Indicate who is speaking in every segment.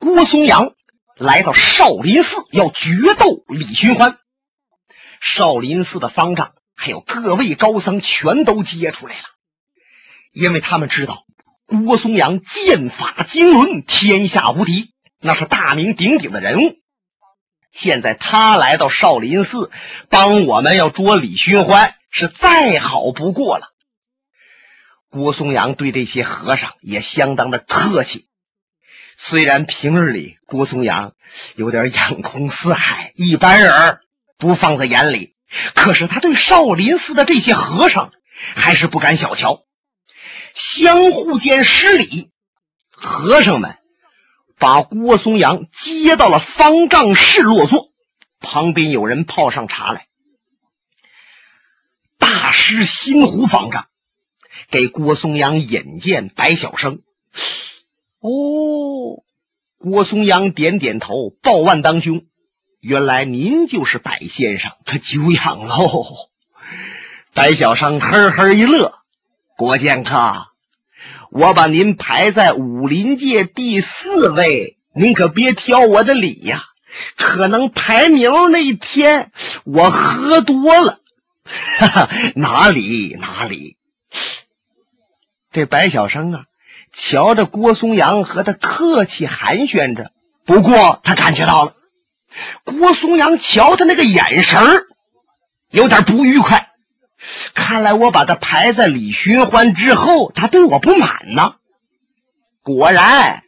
Speaker 1: 郭松阳来到少林寺，要决斗李寻欢。少林寺的方丈还有各位高僧全都接出来了，因为他们知道郭松阳剑法经纶，天下无敌，那是大名鼎鼎的人物。现在他来到少林寺，帮我们要捉李寻欢，是再好不过了。郭松阳对这些和尚也相当的客气。虽然平日里郭松阳有点眼空四海，一般人不放在眼里，可是他对少林寺的这些和尚还是不敢小瞧，相互间施礼。和尚们把郭松阳接到了方丈室落座，旁边有人泡上茶来。大师心湖方丈给郭松阳引荐白晓生。哦，郭松阳点点头，报万当兄，原来您就是白先生，可久仰喽。白小生呵呵一乐，郭剑客，我把您排在武林界第四位，您可别挑我的理呀。可能排名那一天我喝多了，哈哈，哪里哪里。这白小生啊。瞧着郭松阳和他客气寒暄着，不过他感觉到了郭松阳瞧他那个眼神有点不愉快。看来我把他排在李寻欢之后，他对我不满呢。果然，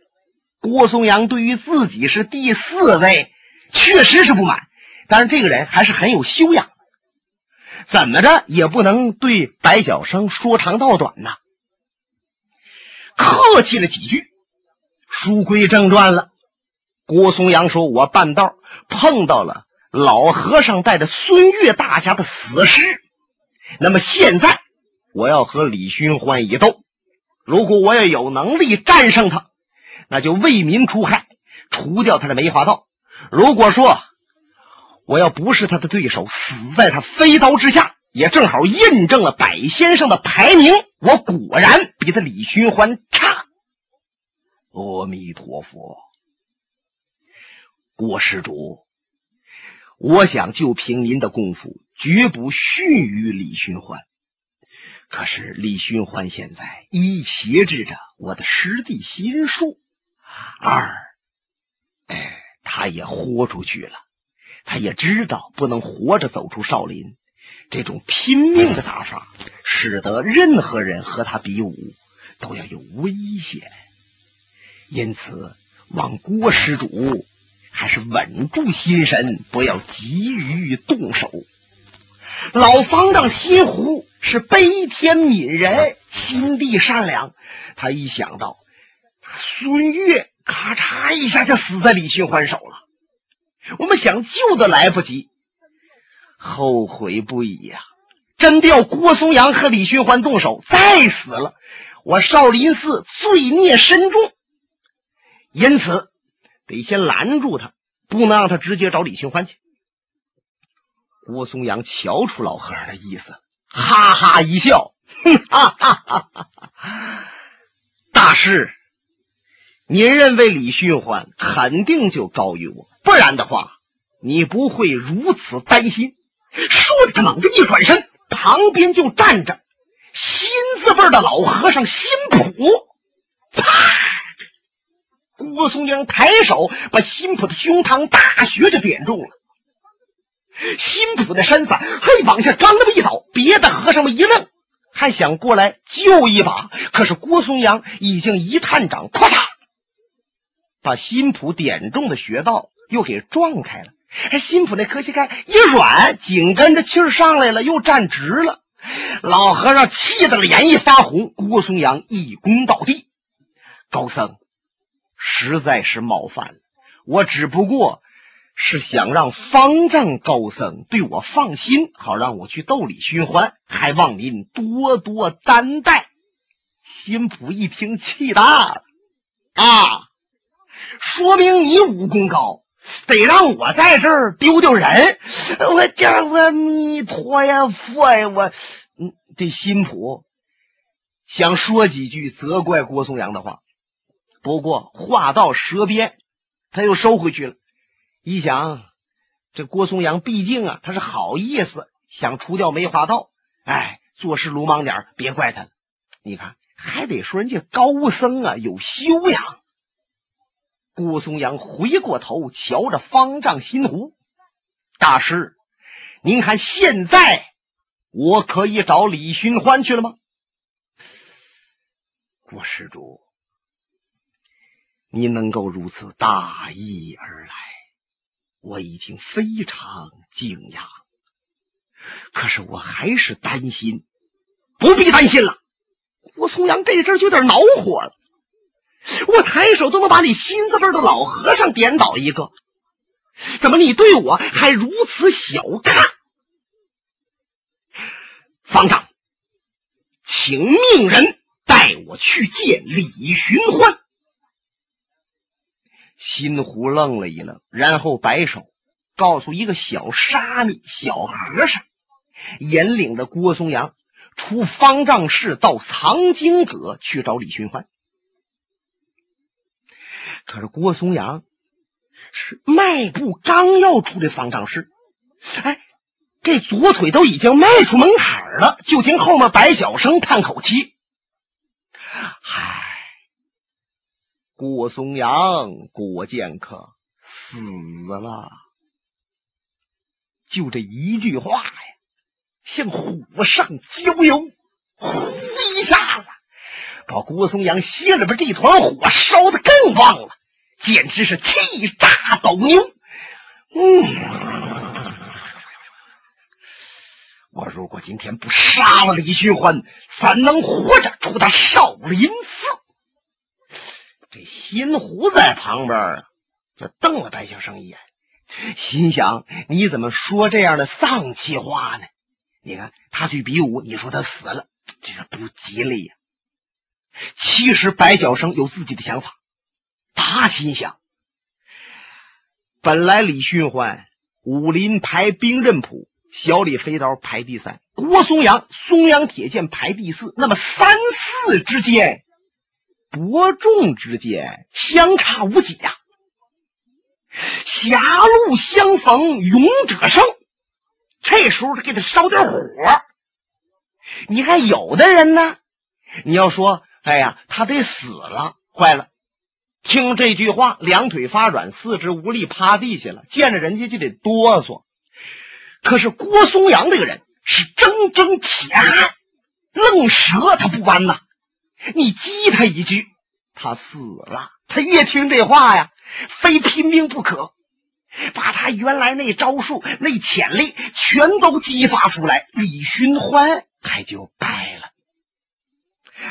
Speaker 1: 郭松阳对于自己是第四位，确实是不满。但是这个人还是很有修养，怎么着也不能对白晓生说长道短呐。客气了几句，书归正传了。郭松阳说：“我半道碰到了老和尚带着孙越大侠的死尸，那么现在我要和李寻欢一斗。如果我要有能力战胜他，那就为民除害，除掉他的梅花道；如果说我要不是他的对手，死在他飞刀之下。”也正好印证了百先生的排名，我果然比他李寻欢差。阿弥陀佛，郭施主，我想就凭您的功夫，绝不逊于李寻欢。可是李寻欢现在一挟制着我的师弟心术，二，哎，他也豁出去了，他也知道不能活着走出少林。这种拼命的打法，使得任何人和他比武都要有危险。因此，望郭施主还是稳住心神，不要急于动手。老方丈心湖是悲天悯人，心地善良。他一想到孙越咔嚓一下就死在李寻欢手了，我们想救都来不及。后悔不已呀！真的要郭松阳和李寻欢动手，再死了，我少林寺罪孽深重。因此，得先拦住他，不能让他直接找李寻欢去。郭松阳瞧出老和尚的意思，哈哈一笑，哼哈哈哈哈！大师，您认为李寻欢肯定就高于我，不然的话，你不会如此担心。说着，他猛地一转身，旁边就站着新字辈的老和尚辛普。啪！郭松阳抬手把辛普的胸膛大穴就点中了。辛普的身子嘿往下刚那么一倒，别的和尚们一愣，还想过来救一把，可是郭松阳已经一探掌，咔嚓，把辛普点中的穴道又给撞开了。哎，辛普那磕膝盖一软，紧跟着气儿上来了，又站直了。老和尚气得脸一发红。郭松阳一躬到地：“高僧，实在是冒犯了。我只不过是想让方丈高僧对我放心，好让我去斗李寻欢，还望您多多担待。”辛普一听，气大了：“啊，说明你武功高。”得让我在这儿丢丢人，我叫阿弥陀呀佛呀，我嗯，这辛普想说几句责怪郭松阳的话，不过话到舌边，他又收回去了。一想，这郭松阳毕竟啊，他是好意思想除掉梅花道，哎，做事鲁莽点别怪他了。你看，还得说人家高僧啊有修养。郭松阳回过头瞧着方丈心湖大师，您看现在我可以找李寻欢去了吗？郭施主，你能够如此大义而来，我已经非常惊讶。可是我还是担心，不必担心了。郭松阳这阵就有点恼火了。我抬手都能把你心字辈的老和尚点倒一个，怎么你对我还如此小看？方丈，请命人带我去见李寻欢。新湖愣了一愣，然后摆手，告诉一个小沙弥、小和尚，引领着郭松阳出方丈室，到藏经阁去找李寻欢。可是郭松阳是迈步刚要出这方丈室，哎，这左腿都已经迈出门槛了，就听后面白晓生叹口气：“唉，郭松阳，郭剑客死了。”就这一句话呀，像火上浇油，呼一下子。把郭松阳心里边这团火烧的更旺了，简直是气炸斗牛。嗯，我如果今天不杀了李寻欢，怎能活着出他少林寺？这新胡在旁边啊，就瞪了白小生一眼，心想：你怎么说这样的丧气话呢？你看他去比武，你说他死了，这是不吉利呀。其实白晓生有自己的想法，他心想：本来李寻欢武林排兵刃谱，小李飞刀排第三，郭松阳松阳铁剑排第四，那么三四之间，伯仲之间相差无几呀。狭路相逢勇者胜，这时候给他烧点火。你看有的人呢，你要说。哎呀，他得死了！坏了，听这句话，两腿发软，四肢无力，趴地下了。见着人家就得哆嗦。可是郭松阳这个人是铮铮铁汉，愣蛇他不弯呐。你激他一句，他死了。他越听这话呀，非拼命不可，把他原来那招数、那潜力全都激发出来。李寻欢他就败。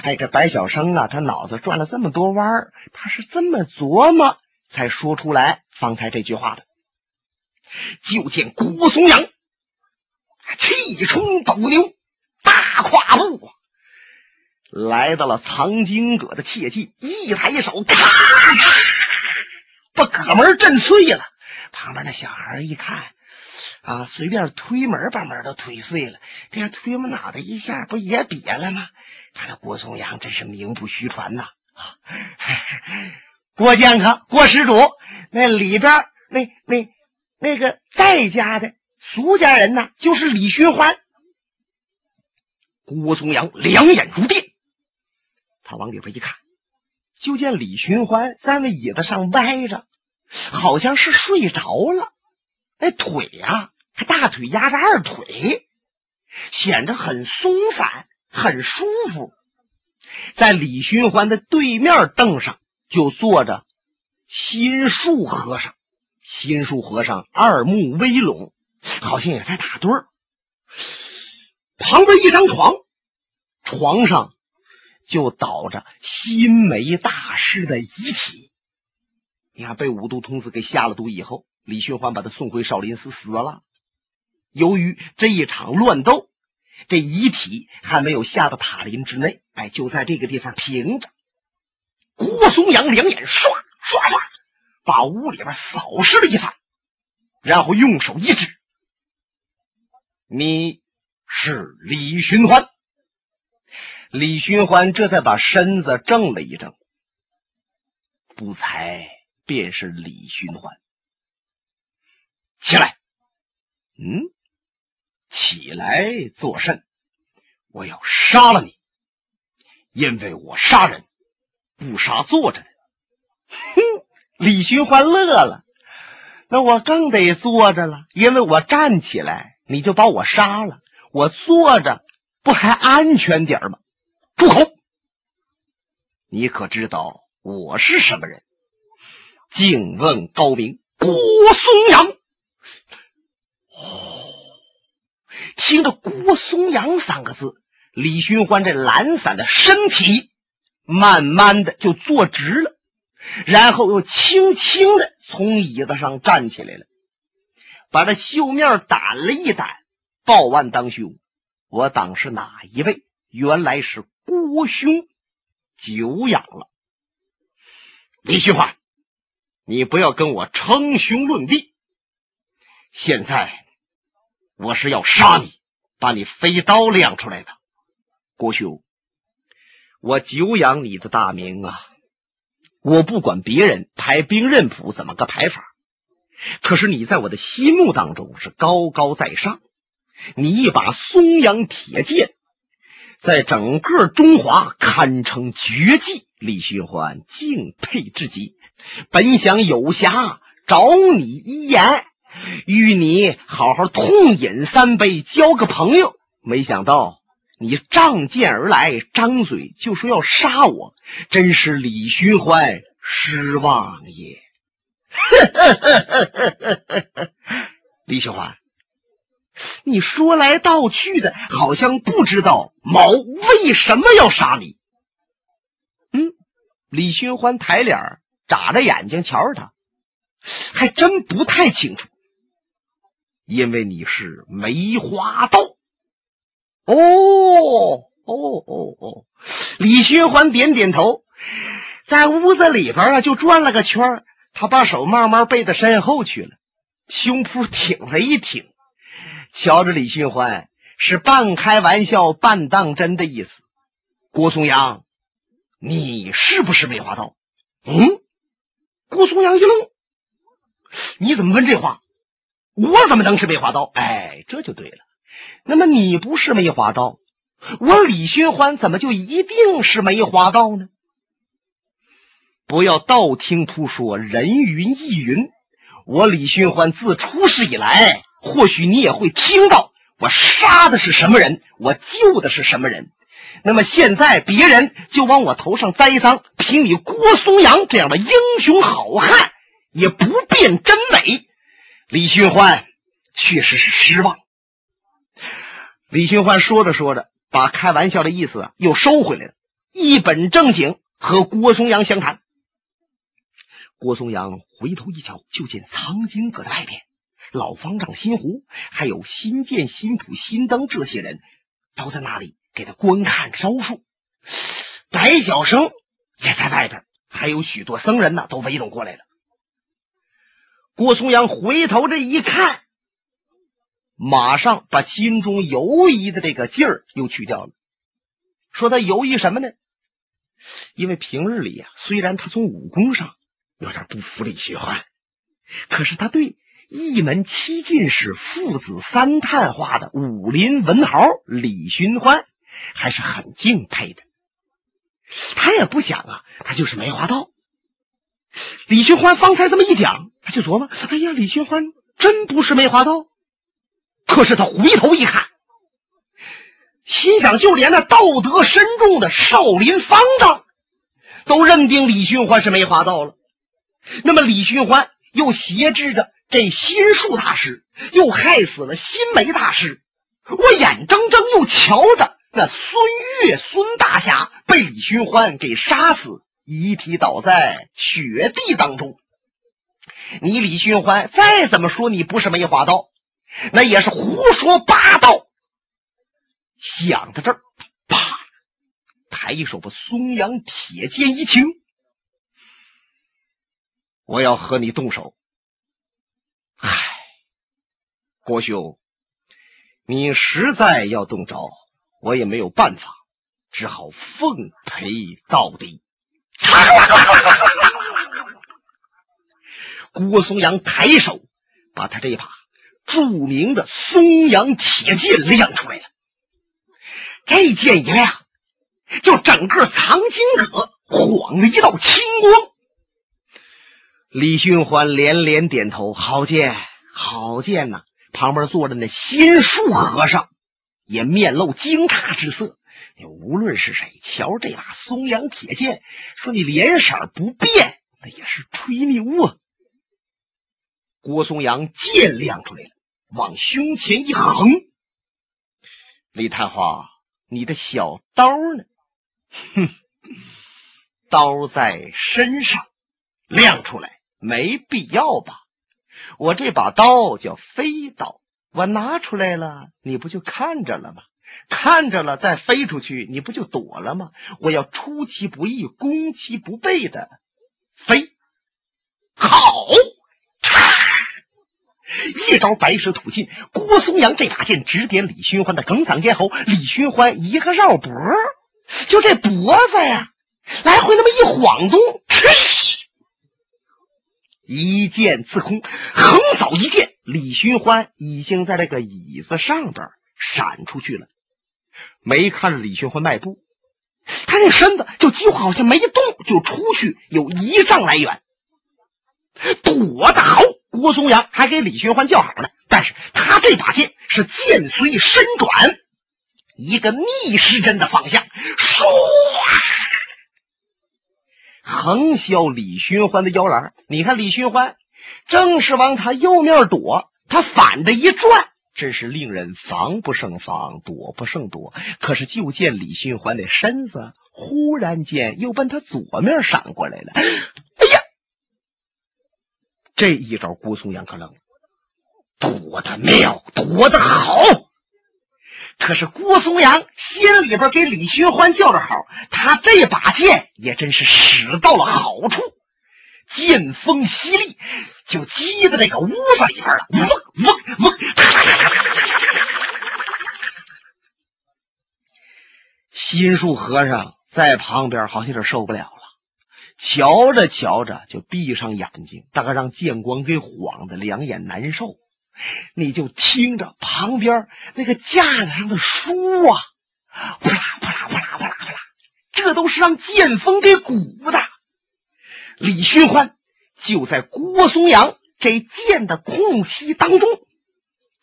Speaker 1: 哎，这白晓生啊，他脑子转了这么多弯儿，他是这么琢磨才说出来方才这句话的。就见郭松阳气冲斗牛，大跨步啊，来到了藏经阁的切近，一抬手，咔嚓，把阁门震碎了。旁边那小孩一看，啊，随便推门把门都推碎了，这样推门脑袋一下，不也瘪了吗？看来郭松阳真是名不虚传呐！啊，郭剑客、郭施主，那里边那那那个在家的俗家人呢，就是李寻欢。郭松阳两眼如电，他往里边一看，就见李寻欢在那椅子上歪着，好像是睡着了。那腿呀，他大腿压着二腿，显得很松散。很舒服，在李寻欢的对面凳上就坐着心术和尚。心术和尚二目微拢，好像也在打盹儿。旁边一张床，床上就倒着心梅大师的遗体。你看，被五毒童子给下了毒以后，李寻欢把他送回少林寺死了。由于这一场乱斗。这遗体还没有下到塔林之内，哎，就在这个地方停着。郭松阳两眼唰唰唰，把屋里边扫视了一番，然后用手一指：“你是李寻欢。”李寻欢这才把身子正了一正，不才便是李寻欢。起来，嗯，起来作甚？我要杀了你，因为我杀人不杀坐着的。
Speaker 2: 哼，李寻欢乐了。那我更得坐着了，因为我站起来你就把我杀了，我坐着不还安全点吗？
Speaker 1: 住口！你可知道我是什么人？敬问高明，郭松阳。
Speaker 2: 哦，听着“郭松阳”三个字，李寻欢这懒散的身体慢慢的就坐直了。然后又轻轻的从椅子上站起来了，把这袖面掸了一掸，报案当兄，我当是哪一位？原来是郭兄，久仰了。
Speaker 1: 李寻欢，你不要跟我称兄论弟。现在我是要杀你，把你飞刀亮出来的。郭兄，我久仰你的大名啊！我不管别人排兵刃谱怎么个排法，可是你在我的心目当中是高高在上。你一把松阳铁剑，在整个中华堪称绝技。李寻欢敬佩至极，本想有暇找你一言，与你好好痛饮三杯，交个朋友。没想到。你仗剑而来，张嘴就说要杀我，真是李寻欢失望也。李寻欢，你说来道去的，好像不知道毛为什么要杀你。
Speaker 2: 嗯，李寻欢抬脸眨着眼睛瞧着他，还真不太清楚，
Speaker 1: 因为你是梅花道。
Speaker 2: 哦哦哦哦！李寻欢点点头，在屋子里边啊，就转了个圈他把手慢慢背到身后去了，胸脯挺了一挺，瞧着李寻欢是半开玩笑半当真的意思。
Speaker 1: 郭松阳，你是不是梅花刀？
Speaker 2: 嗯？郭松阳一愣，你怎么问这话？我怎么能是梅花刀？哎，这就对了。那么你不是梅花刀，我李寻欢怎么就一定是梅花刀呢？
Speaker 1: 不要道听途说，人云亦云。我李寻欢自出世以来，或许你也会听到我杀的是什么人，我救的是什么人。那么现在别人就往我头上栽赃，凭你郭松阳这样的英雄好汉，也不辨真伪。李寻欢确实是失望。李寻欢说着说着，把开玩笑的意思啊又收回来了，一本正经和郭松阳相谈。郭松阳回头一瞧，就见藏经阁的外边，老方丈新胡还有新建、新谱、新灯这些人都在那里给他观看招数。白晓生也在外边，还有许多僧人呢，都围拢过来了。郭松阳回头这一看。马上把心中犹疑的这个劲儿又去掉了，说他犹豫什么呢？因为平日里呀，虽然他从武功上有点不服李寻欢，可是他对一门七进士父子三探花的武林文豪李寻欢还是很敬佩的。他也不想啊，他就是梅花道。李寻欢方才这么一讲，他就琢磨：哎呀，李寻欢真不是梅花道。可是他回头一看，心想：就连那道德深重的少林方丈都认定李寻欢是梅花道了。那么李寻欢又挟制着这心术大师，又害死了心梅大师。我眼睁睁又瞧着那孙越、孙大侠被李寻欢给杀死，遗体倒在雪地当中。你李寻欢再怎么说，你不是梅花刀。那也是胡说八道。想到这儿，啪，抬手把松阳铁剑一擎，我要和你动手。唉，郭兄，你实在要动招，我也没有办法，只好奉陪到底。郭松阳抬手把他这一把著名的松阳铁剑亮出来了。这剑一亮，就整个藏经阁晃了一道青光。李寻欢连连点头：“好剑，好剑呐！”旁边坐着那心术和尚也面露惊诧之色。无论是谁，瞧这把松阳铁剑，说你脸色不变，那也是吹牛啊！郭松阳剑亮出来了，往胸前一横。李探花，你的小刀呢？哼，刀在身上，亮出来没必要吧？我这把刀叫飞刀，我拿出来了，你不就看着了吗？看着了，再飞出去，你不就躲了吗？我要出其不意、攻其不备的飞。好，嚓一招白蛇吐信。郭松阳这把剑直点李寻欢的梗嗓咽喉，李寻欢一个绕脖，就这脖子呀，来回那么一晃动，一剑自空，横扫一剑，李寻欢已经在这个椅子上边闪出去了。没看着李寻欢迈步，他那身子就几乎好像没动，就出去有一丈来远，躲得好。郭松阳还给李寻欢叫好呢，但是他这把剑是剑随身转，一个逆时针的方向，唰，横削李寻欢的腰篮。你看李寻欢正是往他右面躲，他反的一转。真是令人防不胜防，躲不胜躲。可是就见李寻欢的身子忽然间又奔他左面闪过来了。哎呀，这一招郭松阳可愣了，躲得妙，躲得好。可是郭松阳心里边给李寻欢叫着好，他这把剑也真是使到了好处。剑锋犀利，就击在这个屋子里边了。嗡嗡嗡！心术和尚在旁边好像有点受不了了，瞧着瞧着就闭上眼睛，大概让剑光给晃的两眼难受。你就听着旁边那个架子上的书啊，啪啦啪啦啪啦啪啦啪啦，这都是让剑锋给鼓的。李寻欢就在郭松阳这剑的空隙当中，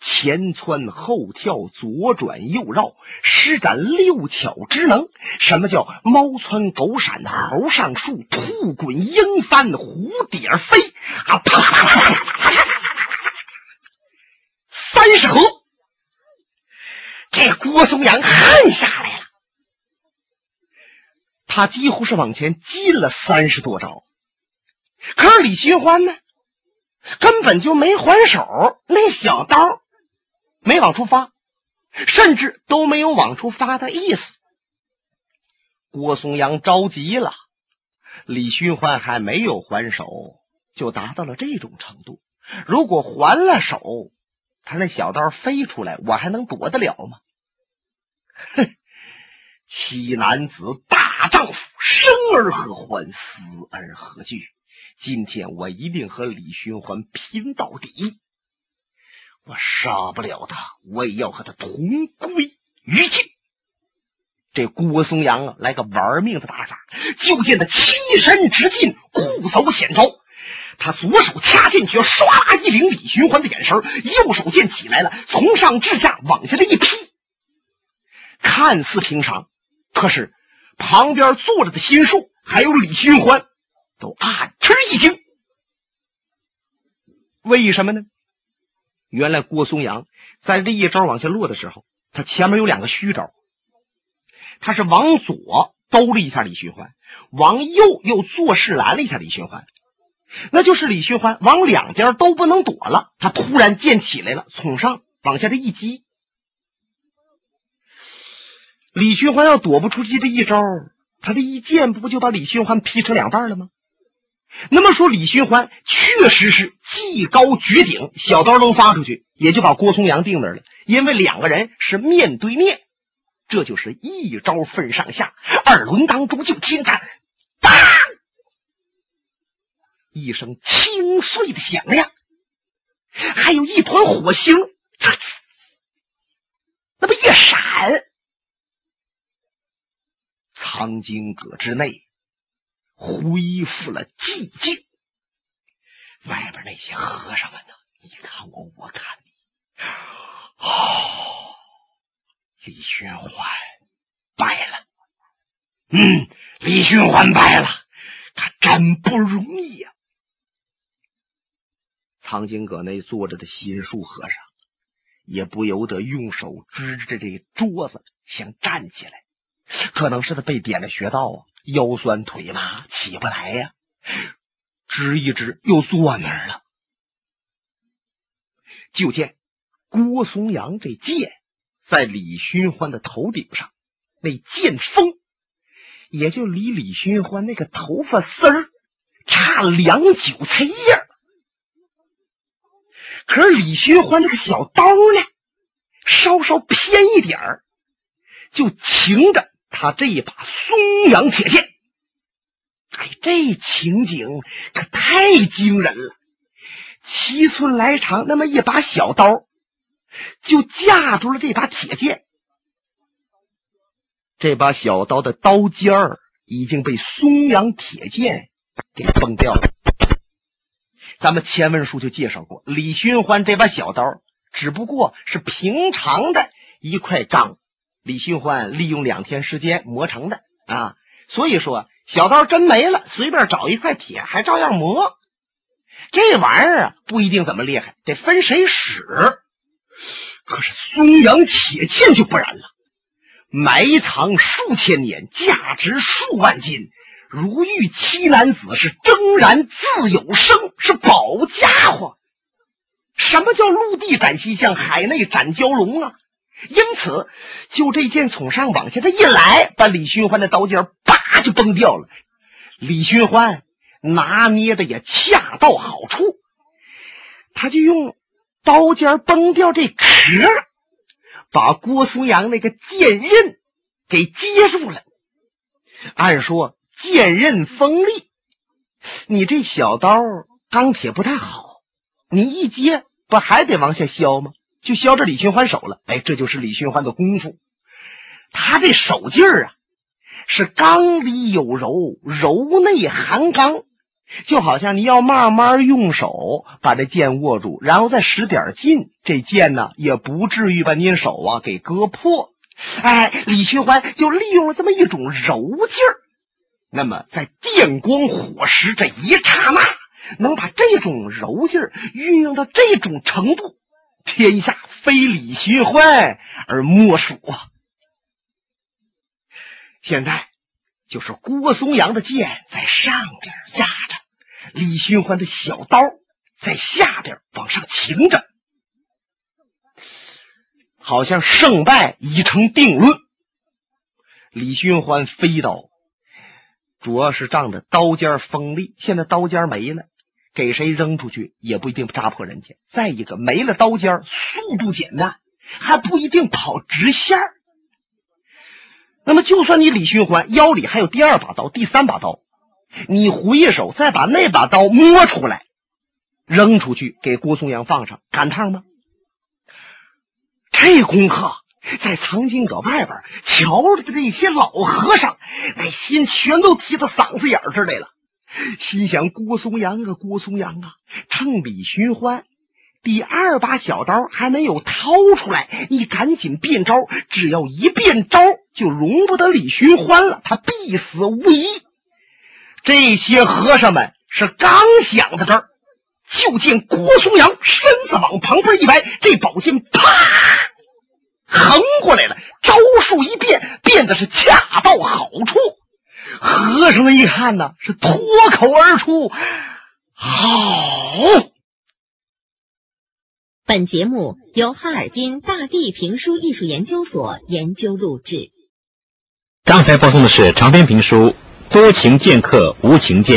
Speaker 1: 前窜后跳，左转右绕，施展六巧之能。什么叫猫窜狗闪，猴上树，兔滚鹰翻，蝴蝶飞啊！啪啪啪啪啪啪啪三十合，这郭松阳汗下来了，他几乎是往前进了三十多招。可是李寻欢呢，根本就没还手，那小刀没往出发，甚至都没有往出发的意思。郭松阳着急了，李寻欢还没有还手，就达到了这种程度。如果还了手，他那小刀飞出来，我还能躲得了吗？哼！妻男子大丈夫，生而何欢，死而何惧？今天我一定和李寻欢拼到底！我杀不了他，我也要和他同归于尽。这郭松阳啊，来个玩命的打法，就见他欺身直进，固走险招。他左手掐进去，唰啦一领李寻欢的眼神右手剑起来了，从上至下往下的一劈。看似平常，可是旁边坐着的心术还有李寻欢。都暗吃一惊，为什么呢？原来郭松阳在这一招往下落的时候，他前面有两个虚招，他是往左兜了一下李寻欢，往右又做事拦了一下李寻欢，那就是李寻欢往两边都不能躲了。他突然剑起来了，从上往下这一击，李寻欢要躲不出去这一招，他这一剑不就把李寻欢劈成两半了吗？那么说，李寻欢确实是技高绝顶，小刀能发出去，也就把郭松阳定那儿了。因为两个人是面对面，这就是一招分上下。二轮当中就听他，当，一声清脆的响亮，还有一团火星，那么一闪，藏经阁之内恢复了寂静。外边那些和尚们呢？你看我，我看你，哦，李寻欢败了。嗯，李寻欢败了，他真不容易呀。藏经阁内坐着的心术和尚也不由得用手支着这桌子，想站起来。可能是他被点了穴道啊，腰酸腿麻，起不来呀。直一直，又坐那儿了。就见郭松阳这剑在李寻欢的头顶上，那剑锋。也就离李寻欢那个头发丝儿差两韭菜叶儿，可是李寻欢这个小刀呢，稍稍偏一点儿，就擎着他这一把松阳铁剑。哎，这情景可太惊人了！七寸来长那么一把小刀，就架住了这把铁剑。这把小刀的刀尖儿已经被松阳铁剑给崩掉了。咱们前文书就介绍过，李寻欢这把小刀只不过是平常的一块钢，李寻欢利用两天时间磨成的啊。所以说，小刀真没了，随便找一块铁还照样磨。这玩意儿啊，不一定怎么厉害，得分谁使。可是松阳铁剑就不然了。埋藏数千年，价值数万金，如遇七男子是铮然自有生，是宝家伙。什么叫陆地斩西象，海内斩蛟龙啊？因此，就这剑从上往下，他一来，把李寻欢的刀尖叭就崩掉了。李寻欢拿捏的也恰到好处，他就用刀尖崩掉这壳。把郭松阳那个剑刃给接住了。按说剑刃锋利，你这小刀钢铁不太好，你一接不还得往下削吗？就削着李寻欢手了。哎，这就是李寻欢的功夫。他这手劲儿啊，是刚里有柔，柔内含刚。就好像你要慢慢用手把这剑握住，然后再使点劲，这剑呢也不至于把您手啊给割破。哎，李寻欢就利用了这么一种柔劲儿，那么在电光火石这一刹那，能把这种柔劲儿运用到这种程度，天下非李寻欢而莫属啊！现在就是郭松阳的剑在上边压着。李寻欢的小刀在下边往上擎着，好像胜败已成定论。李寻欢飞刀主要是仗着刀尖锋利，现在刀尖没了，给谁扔出去也不一定扎破人家。再一个，没了刀尖，速度减慢，还不一定跑直线那么，就算你李寻欢腰里还有第二把刀、第三把刀。你回手再把那把刀摸出来，扔出去给郭松阳放上，赶趟吗？这功课在藏经阁外边瞧着的这些老和尚，那心全都提到嗓子眼儿这来了。心想：郭松阳啊，郭松阳啊，趁李寻欢第二把小刀还没有掏出来，你赶紧变招。只要一变招，就容不得李寻欢了，他必死无疑。这些和尚们是刚想到这儿，就见郭松阳身子往旁边一歪，这宝剑啪横过来了，招数一变，变得是恰到好处。和尚们一看呢，是脱口而出：“好！”
Speaker 3: 本节目由哈尔滨大地评书艺术研究所研究录制。
Speaker 4: 刚才播送的是长篇评书。多情剑客无情剑。